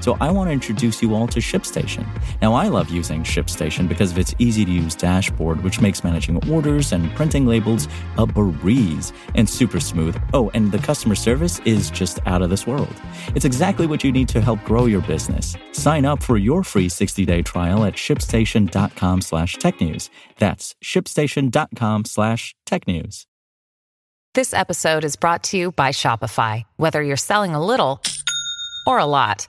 So I want to introduce you all to ShipStation. Now, I love using ShipStation because of its easy to use dashboard, which makes managing orders and printing labels a breeze and super smooth. Oh, and the customer service is just out of this world. It's exactly what you need to help grow your business. Sign up for your free 60-day trial at shipstation.com slash technews. That's shipstation.com slash technews. This episode is brought to you by Shopify. Whether you're selling a little or a lot,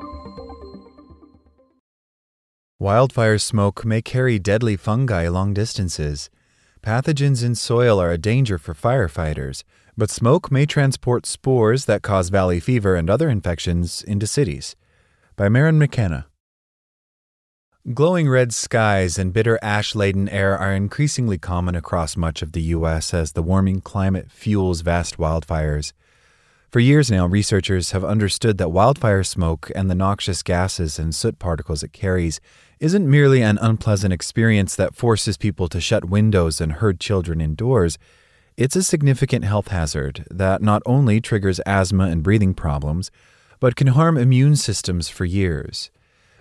Wildfire smoke may carry deadly fungi long distances. Pathogens in soil are a danger for firefighters, but smoke may transport spores that cause valley fever and other infections into cities. By Maryn McKenna. Glowing red skies and bitter ash laden air are increasingly common across much of the U.S. as the warming climate fuels vast wildfires. For years now, researchers have understood that wildfire smoke and the noxious gases and soot particles it carries isn't merely an unpleasant experience that forces people to shut windows and herd children indoors. It's a significant health hazard that not only triggers asthma and breathing problems, but can harm immune systems for years.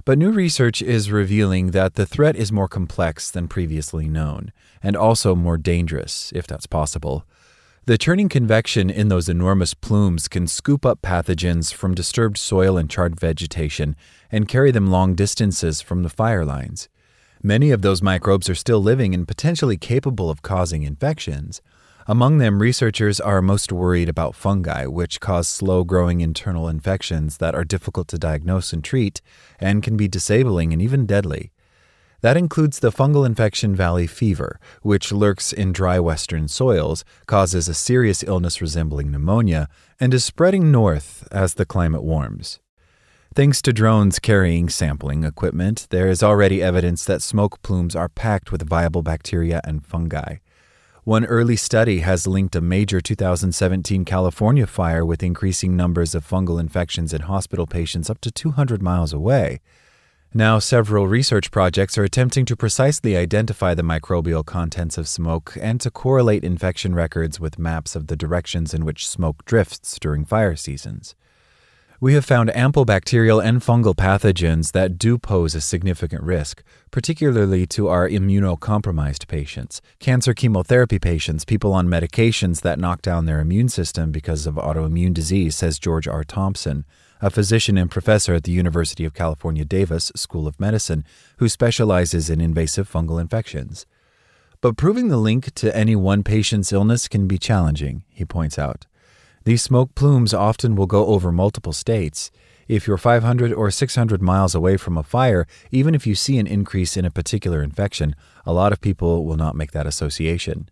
But new research is revealing that the threat is more complex than previously known, and also more dangerous, if that's possible. The churning convection in those enormous plumes can scoop up pathogens from disturbed soil and charred vegetation and carry them long distances from the fire lines. Many of those microbes are still living and potentially capable of causing infections. Among them, researchers are most worried about fungi, which cause slow growing internal infections that are difficult to diagnose and treat and can be disabling and even deadly. That includes the fungal infection valley fever, which lurks in dry western soils, causes a serious illness resembling pneumonia, and is spreading north as the climate warms. Thanks to drones carrying sampling equipment, there is already evidence that smoke plumes are packed with viable bacteria and fungi. One early study has linked a major 2017 California fire with increasing numbers of fungal infections in hospital patients up to 200 miles away. Now, several research projects are attempting to precisely identify the microbial contents of smoke and to correlate infection records with maps of the directions in which smoke drifts during fire seasons. We have found ample bacterial and fungal pathogens that do pose a significant risk, particularly to our immunocompromised patients, cancer chemotherapy patients, people on medications that knock down their immune system because of autoimmune disease, says George R. Thompson a physician and professor at the University of California Davis School of Medicine who specializes in invasive fungal infections. But proving the link to any one patient's illness can be challenging, he points out. These smoke plumes often will go over multiple states. If you're 500 or 600 miles away from a fire, even if you see an increase in a particular infection, a lot of people will not make that association.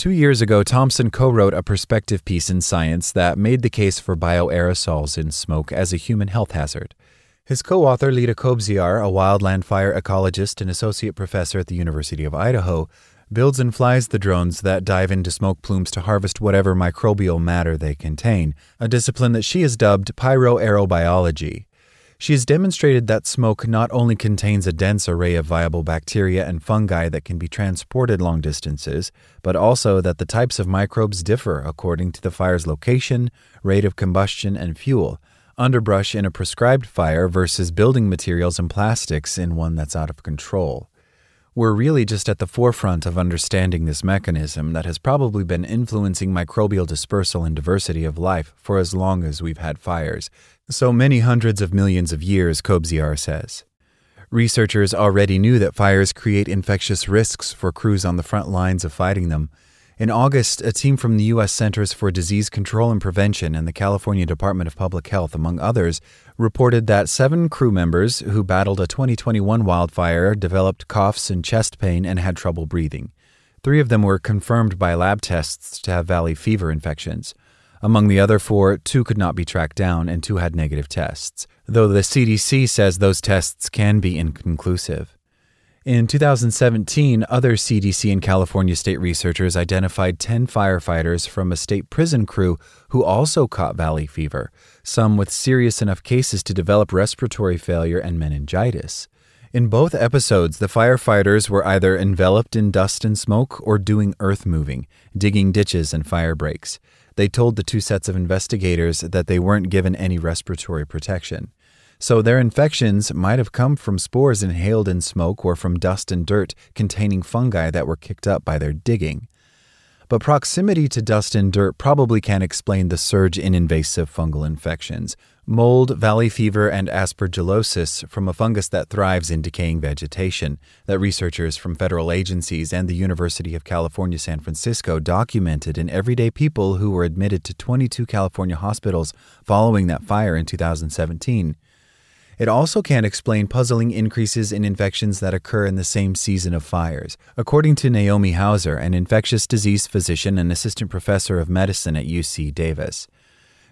Two years ago, Thompson co wrote a perspective piece in Science that made the case for bioaerosols in smoke as a human health hazard. His co author, Leda Kobziar, a wildland fire ecologist and associate professor at the University of Idaho, builds and flies the drones that dive into smoke plumes to harvest whatever microbial matter they contain, a discipline that she has dubbed pyroaerobiology. She has demonstrated that smoke not only contains a dense array of viable bacteria and fungi that can be transported long distances, but also that the types of microbes differ according to the fire's location, rate of combustion, and fuel. Underbrush in a prescribed fire versus building materials and plastics in one that's out of control. We're really just at the forefront of understanding this mechanism that has probably been influencing microbial dispersal and diversity of life for as long as we've had fires, so many hundreds of millions of years, Kobziar says. Researchers already knew that fires create infectious risks for crews on the front lines of fighting them. In August, a team from the U.S. Centers for Disease Control and Prevention and the California Department of Public Health, among others, reported that seven crew members who battled a 2021 wildfire developed coughs and chest pain and had trouble breathing. Three of them were confirmed by lab tests to have valley fever infections. Among the other four, two could not be tracked down and two had negative tests, though the CDC says those tests can be inconclusive. In 2017, other CDC and California state researchers identified 10 firefighters from a state prison crew who also caught valley fever, some with serious enough cases to develop respiratory failure and meningitis. In both episodes, the firefighters were either enveloped in dust and smoke or doing earth moving, digging ditches and fire breaks. They told the two sets of investigators that they weren't given any respiratory protection. So their infections might have come from spores inhaled in smoke or from dust and dirt containing fungi that were kicked up by their digging. But proximity to dust and dirt probably can't explain the surge in invasive fungal infections. Mold, valley fever, and aspergillosis from a fungus that thrives in decaying vegetation that researchers from federal agencies and the University of California, San Francisco documented in everyday people who were admitted to 22 California hospitals following that fire in 2017. It also can't explain puzzling increases in infections that occur in the same season of fires. According to Naomi Hauser, an infectious disease physician and assistant professor of medicine at UC Davis.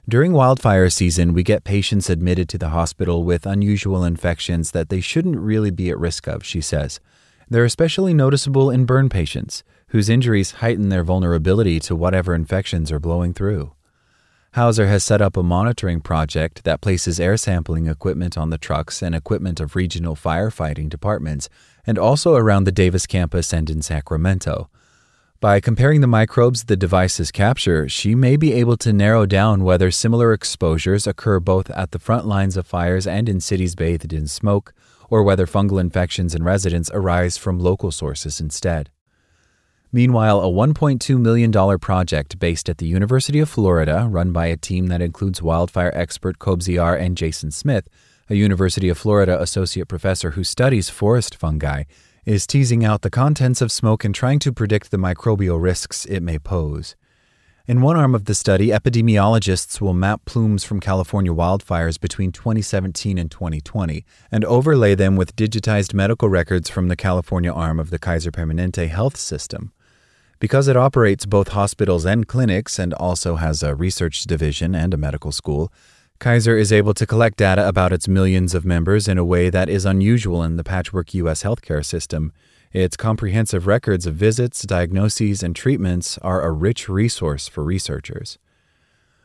During wildfire season, we get patients admitted to the hospital with unusual infections that they shouldn't really be at risk of, she says. They're especially noticeable in burn patients, whose injuries heighten their vulnerability to whatever infections are blowing through. Hauser has set up a monitoring project that places air sampling equipment on the trucks and equipment of regional firefighting departments, and also around the Davis campus and in Sacramento. By comparing the microbes the devices capture, she may be able to narrow down whether similar exposures occur both at the front lines of fires and in cities bathed in smoke, or whether fungal infections in residents arise from local sources instead. Meanwhile, a $1.2 million project based at the University of Florida, run by a team that includes wildfire expert Kobziar and Jason Smith, a University of Florida associate professor who studies forest fungi, is teasing out the contents of smoke and trying to predict the microbial risks it may pose. In one arm of the study, epidemiologists will map plumes from California wildfires between 2017 and 2020 and overlay them with digitized medical records from the California arm of the Kaiser Permanente health system. Because it operates both hospitals and clinics and also has a research division and a medical school, Kaiser is able to collect data about its millions of members in a way that is unusual in the patchwork U.S. healthcare system. Its comprehensive records of visits, diagnoses, and treatments are a rich resource for researchers.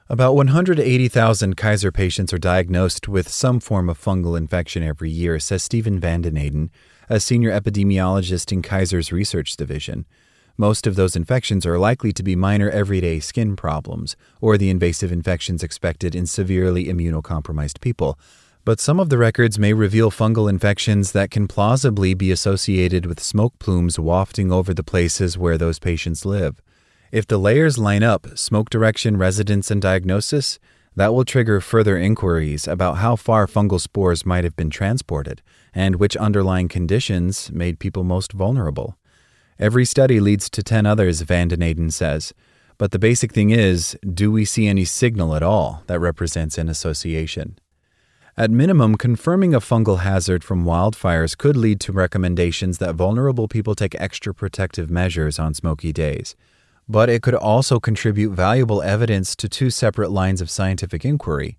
About 180,000 Kaiser patients are diagnosed with some form of fungal infection every year, says Stephen Van Den Eeden, a senior epidemiologist in Kaiser's research division. Most of those infections are likely to be minor everyday skin problems or the invasive infections expected in severely immunocompromised people. But some of the records may reveal fungal infections that can plausibly be associated with smoke plumes wafting over the places where those patients live. If the layers line up, smoke direction, residence, and diagnosis, that will trigger further inquiries about how far fungal spores might have been transported and which underlying conditions made people most vulnerable. Every study leads to 10 others, Van Den Eeden says. But the basic thing is do we see any signal at all that represents an association? At minimum, confirming a fungal hazard from wildfires could lead to recommendations that vulnerable people take extra protective measures on smoky days. But it could also contribute valuable evidence to two separate lines of scientific inquiry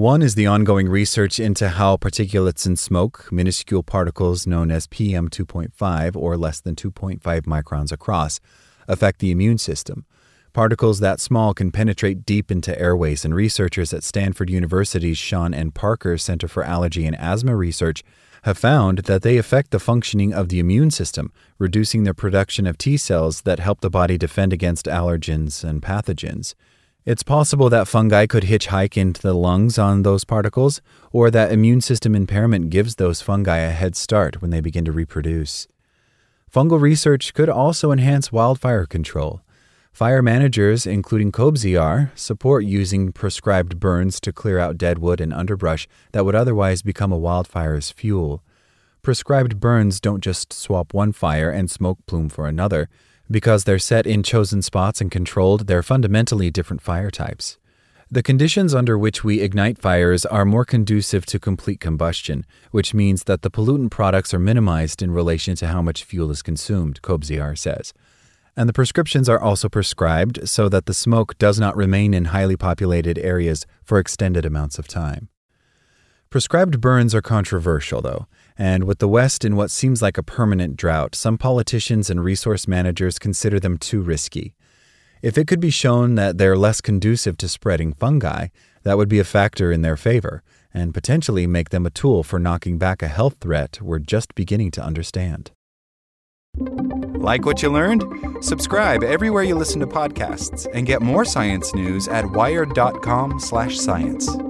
one is the ongoing research into how particulates in smoke, minuscule particles known as PM2.5 or less than 2.5 microns across, affect the immune system. Particles that small can penetrate deep into airways, and researchers at Stanford University's Sean N. Parker Center for Allergy and Asthma Research have found that they affect the functioning of the immune system, reducing the production of T cells that help the body defend against allergens and pathogens. It's possible that fungi could hitchhike into the lungs on those particles, or that immune system impairment gives those fungi a head start when they begin to reproduce. Fungal research could also enhance wildfire control. Fire managers, including Kobziar, support using prescribed burns to clear out dead wood and underbrush that would otherwise become a wildfire's fuel. Prescribed burns don't just swap one fire and smoke plume for another. Because they're set in chosen spots and controlled, they're fundamentally different fire types. The conditions under which we ignite fires are more conducive to complete combustion, which means that the pollutant products are minimized in relation to how much fuel is consumed, Kobziar says. And the prescriptions are also prescribed so that the smoke does not remain in highly populated areas for extended amounts of time. Prescribed burns are controversial, though, and with the West in what seems like a permanent drought, some politicians and resource managers consider them too risky. If it could be shown that they're less conducive to spreading fungi, that would be a factor in their favor and potentially make them a tool for knocking back a health threat we're just beginning to understand. Like what you learned? Subscribe everywhere you listen to podcasts and get more science news at wired.com/science.